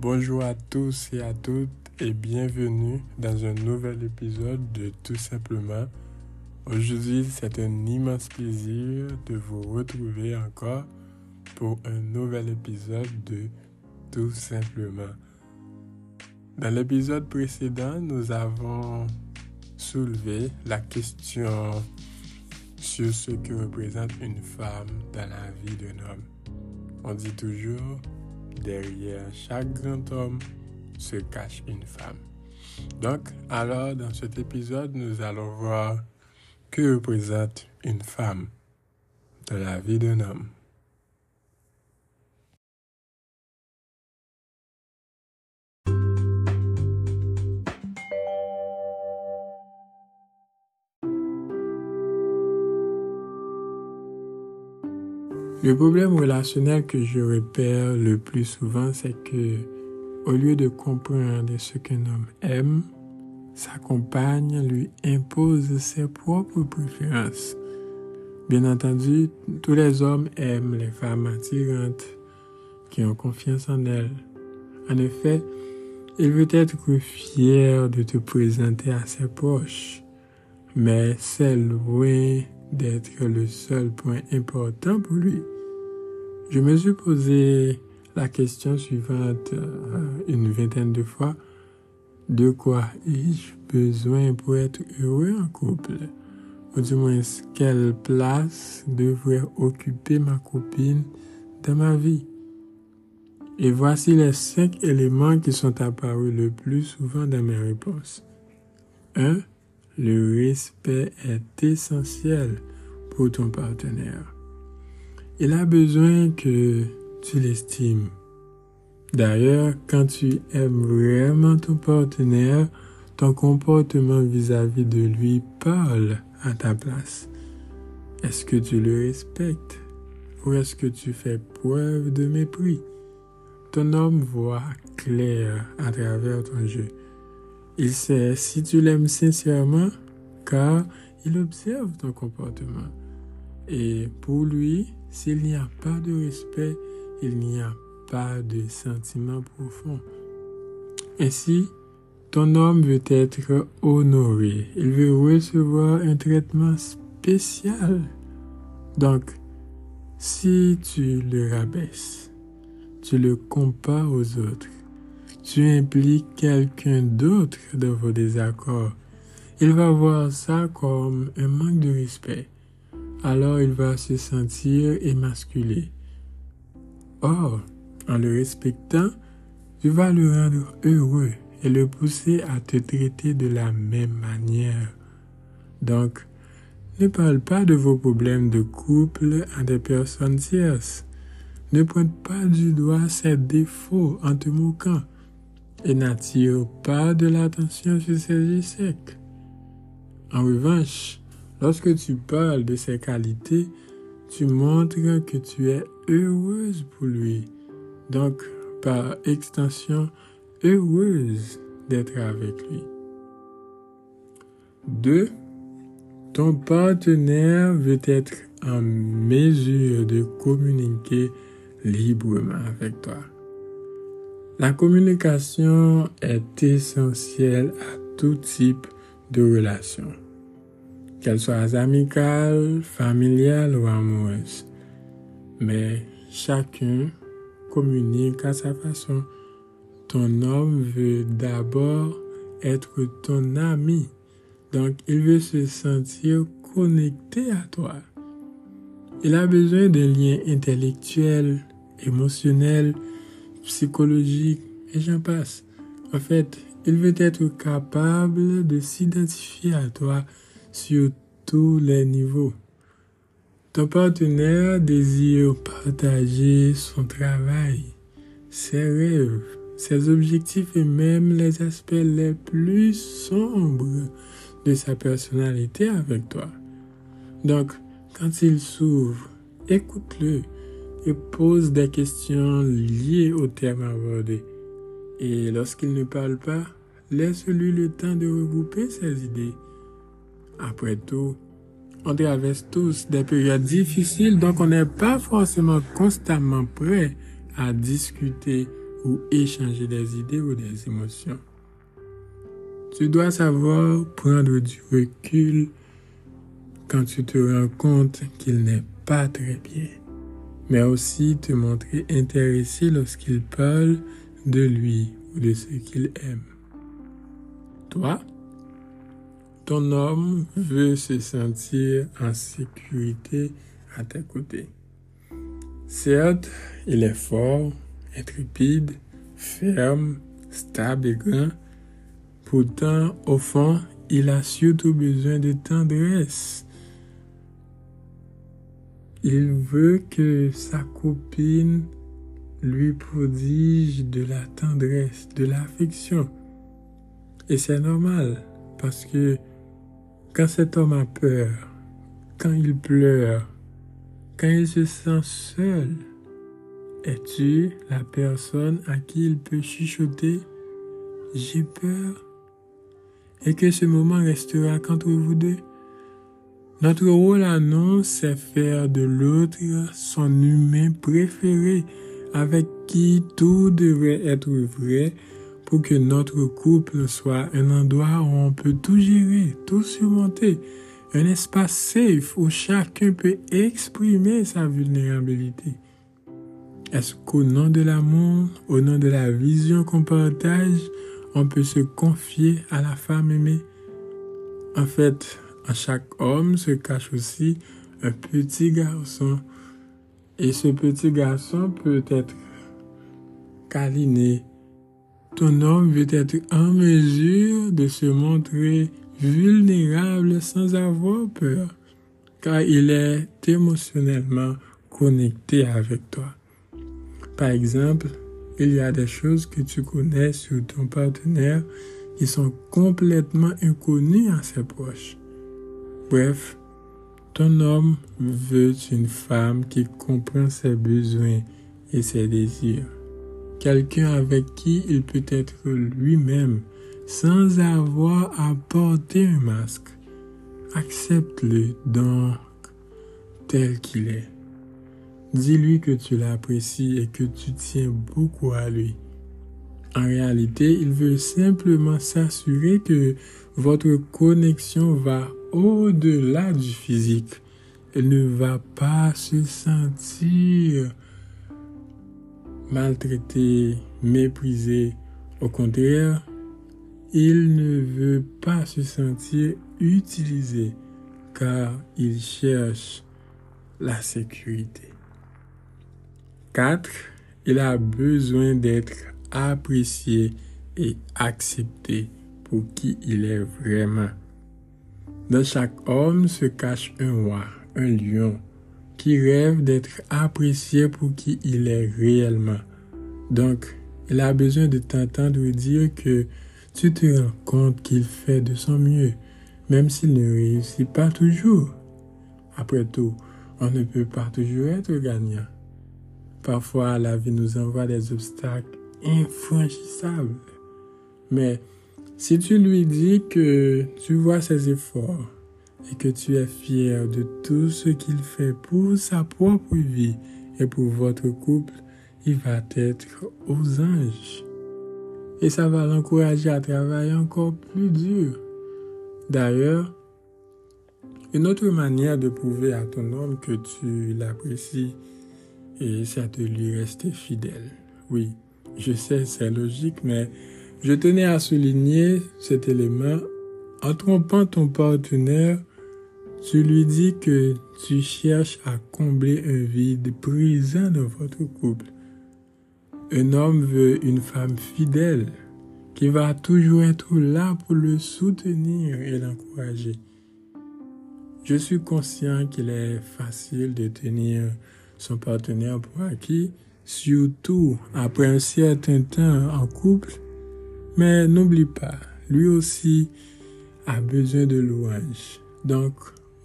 Bonjour à tous et à toutes et bienvenue dans un nouvel épisode de Tout simplement. Aujourd'hui, c'est un immense plaisir de vous retrouver encore pour un nouvel épisode de Tout simplement. Dans l'épisode précédent, nous avons soulevé la question sur ce que représente une femme dans la vie d'un homme. On dit toujours derrière chaque grand homme se cache une femme. Donc, alors, dans cet épisode, nous allons voir que représente une femme dans la vie d'un homme. Le problème relationnel que je repère le plus souvent, c'est que au lieu de comprendre ce qu'un homme aime, sa compagne lui impose ses propres préférences. Bien entendu, tous les hommes aiment les femmes attirantes qui ont confiance en elles. En effet, il veut être fier de te présenter à ses proches, mais c'est loin d'être le seul point important pour lui. Je me suis posé la question suivante euh, une vingtaine de fois. De quoi ai-je besoin pour être heureux en couple? Ou du moins, quelle place devrait occuper ma copine dans ma vie? Et voici les cinq éléments qui sont apparus le plus souvent dans mes réponses. 1. Le respect est essentiel pour ton partenaire. Il a besoin que tu l'estimes. D'ailleurs, quand tu aimes vraiment ton partenaire, ton comportement vis-à-vis de lui parle à ta place. Est-ce que tu le respectes ou est-ce que tu fais preuve de mépris? Ton homme voit clair à travers ton jeu. Il sait si tu l'aimes sincèrement car il observe ton comportement. Et pour lui, s'il n'y a pas de respect, il n'y a pas de sentiment profond. Ainsi, ton homme veut être honoré. Il veut recevoir un traitement spécial. Donc, si tu le rabaisses, tu le compares aux autres, tu impliques quelqu'un d'autre dans vos désaccords, il va voir ça comme un manque de respect alors il va se sentir émasculé. Or, en le respectant, tu vas le rendre heureux et le pousser à te traiter de la même manière. Donc, ne parle pas de vos problèmes de couple à des personnes tierces. Ne pointe pas du doigt ses défauts en te moquant et n'attire pas de l'attention sur ses secs. En revanche, Lorsque tu parles de ses qualités, tu montres que tu es heureuse pour lui. Donc, par extension, heureuse d'être avec lui. 2. Ton partenaire veut être en mesure de communiquer librement avec toi. La communication est essentielle à tout type de relation qu'elles soient amicales, familiales ou amoureuses. Mais chacun communique à sa façon. Ton homme veut d'abord être ton ami. Donc, il veut se sentir connecté à toi. Il a besoin d'un lien intellectuel, émotionnel, psychologique, et j'en passe. En fait, il veut être capable de s'identifier à toi sur tous les niveaux. Ton partenaire désire partager son travail, ses rêves, ses objectifs et même les aspects les plus sombres de sa personnalité avec toi. Donc, quand il s'ouvre, écoute-le et pose des questions liées au thème abordé. Et lorsqu'il ne parle pas, laisse-lui le temps de regrouper ses idées après tout, on traverse tous des périodes difficiles, donc on n'est pas forcément constamment prêt à discuter ou échanger des idées ou des émotions. Tu dois savoir prendre du recul quand tu te rends compte qu'il n'est pas très bien, mais aussi te montrer intéressé lorsqu'il parle de lui ou de ce qu'il aime. Toi, ton homme veut se sentir en sécurité à tes côtés. Certes, il est fort, intrépide, ferme, stable et grand. Pourtant, au fond, il a surtout besoin de tendresse. Il veut que sa copine lui prodige de la tendresse, de l'affection. Et c'est normal, parce que quand cet homme a peur, quand il pleure, quand il se sent seul, es-tu la personne à qui il peut chuchoter J'ai peur et que ce moment restera qu'entre vous deux? Notre rôle à nous, c'est faire de l'autre son humain préféré avec qui tout devrait être vrai pour que notre couple soit un endroit où on peut tout gérer, tout surmonter, un espace safe où chacun peut exprimer sa vulnérabilité. Est-ce qu'au nom de l'amour, au nom de la vision qu'on partage, on peut se confier à la femme aimée? En fait, en chaque homme se cache aussi un petit garçon. Et ce petit garçon peut être câliné, ton homme veut être en mesure de se montrer vulnérable sans avoir peur, car il est émotionnellement connecté avec toi. Par exemple, il y a des choses que tu connais sur ton partenaire qui sont complètement inconnues à ses proches. Bref, ton homme veut une femme qui comprend ses besoins et ses désirs quelqu'un avec qui il peut être lui-même sans avoir à porter un masque. Accepte-le donc tel qu'il est. Dis-lui que tu l'apprécies et que tu tiens beaucoup à lui. En réalité, il veut simplement s'assurer que votre connexion va au-delà du physique. Il ne va pas se sentir maltraité, méprisé. Au contraire, il ne veut pas se sentir utilisé car il cherche la sécurité. 4. Il a besoin d'être apprécié et accepté pour qui il est vraiment. Dans chaque homme se cache un roi, un lion, qui rêve d'être apprécié pour qui il est réellement. Donc, il a besoin de t'entendre dire que tu te rends compte qu'il fait de son mieux, même s'il ne réussit pas toujours. Après tout, on ne peut pas toujours être gagnant. Parfois, la vie nous envoie des obstacles infranchissables. Mais si tu lui dis que tu vois ses efforts, et que tu es fier de tout ce qu'il fait pour sa propre vie et pour votre couple, il va être aux anges. Et ça va l'encourager à travailler encore plus dur. D'ailleurs, une autre manière de prouver à ton homme que tu l'apprécies, et c'est de lui rester fidèle. Oui, je sais, c'est logique, mais je tenais à souligner cet élément. En trompant ton partenaire, tu lui dis que tu cherches à combler un vide brisant dans votre couple. Un homme veut une femme fidèle qui va toujours être là pour le soutenir et l'encourager. Je suis conscient qu'il est facile de tenir son partenaire pour acquis, surtout après un certain temps en couple, mais n'oublie pas, lui aussi a besoin de louange. Donc,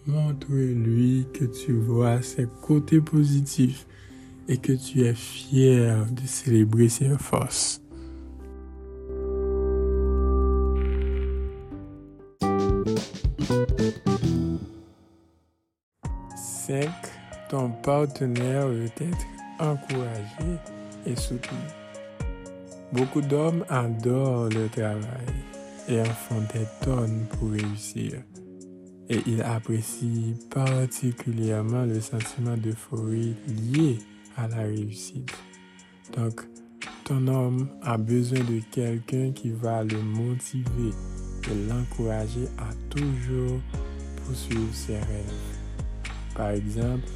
Montre-lui que tu vois ses côtés positifs et que tu es fier de célébrer ses forces. 5. Ton partenaire veut être encouragé et soutenu. Beaucoup d'hommes adorent le travail et en font des tonnes pour réussir. Et ils apprécient particulièrement le sentiment d'euphorie lié à la réussite. Donc, ton homme a besoin de quelqu'un qui va le motiver et l'encourager à toujours poursuivre ses rêves. Par exemple,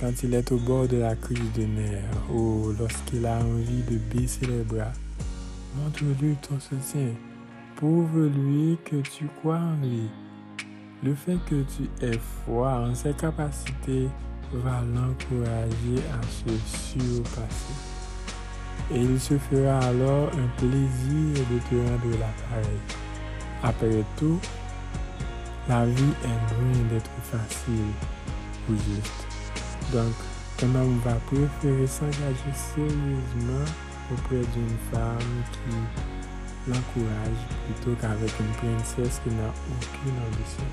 quand il est au bord de la crise de nerfs ou lorsqu'il a envie de baisser les bras, montre-lui ton soutien. Prouve-lui que tu crois en lui. Le fait que tu aies foi en ses capacités va l'encourager à se surpasser. Et il se fera alors un plaisir de te rendre l'appareil. Après tout, la vie est loin d'être facile ou juste. Donc, ton homme va préférer s'engager sérieusement auprès d'une femme qui l'encourage plutôt qu'avec une princesse qui n'a aucune ambition?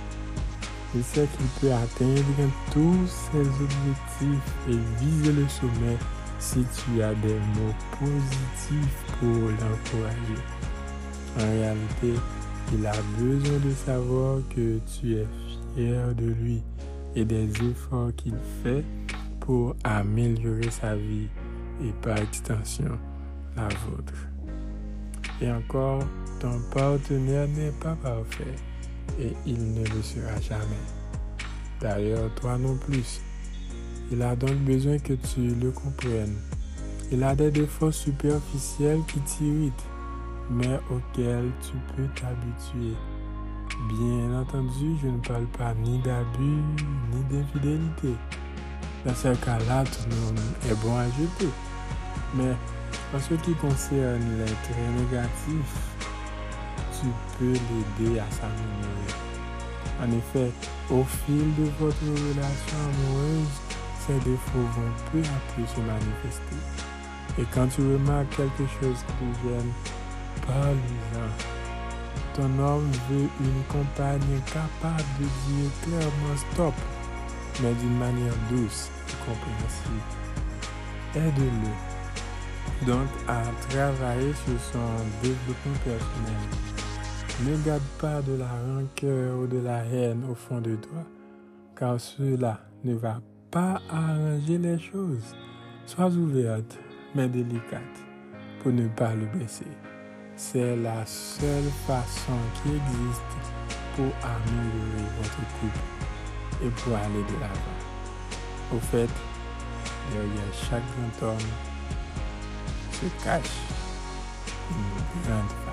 Il sait qu'il peut atteindre tous ses objectifs et viser le sommet si tu as des mots positifs pour l'encourager. En réalité, il a besoin de savoir que tu es fier de lui et des efforts qu'il fait pour améliorer sa vie et par extension la vôtre. Et encore, ton partenaire n'est pas parfait et il ne le sera jamais. D'ailleurs, toi non plus. Il a donc besoin que tu le comprennes. Il a des défauts superficiels qui t'irritent, mais auxquels tu peux t'habituer. Bien entendu, je ne parle pas ni d'abus ni d'infidélité. Dans ce cas-là, ton nom est bon à jeter. Mais en ce qui concerne les traits négatifs, tu peux l'aider à s'améliorer. En effet, au fil de votre relation amoureuse, ces défauts vont peu à peu se manifester. Et quand tu remarques quelque chose qui gêne, parle-en. Ton homme veut une compagne capable de dire clairement stop, mais d'une manière douce et compréhensible. Aide-le donc à travailler sur son développement personnel. Ne garde pas de la rancœur ou de la haine au fond de toi, car cela ne va pas arranger les choses. Sois ouverte, mais délicate, pour ne pas le blesser. C'est la seule façon qui existe pour améliorer votre couple et pour aller de l'avant. Au fait, derrière chaque grand homme se cache une grande.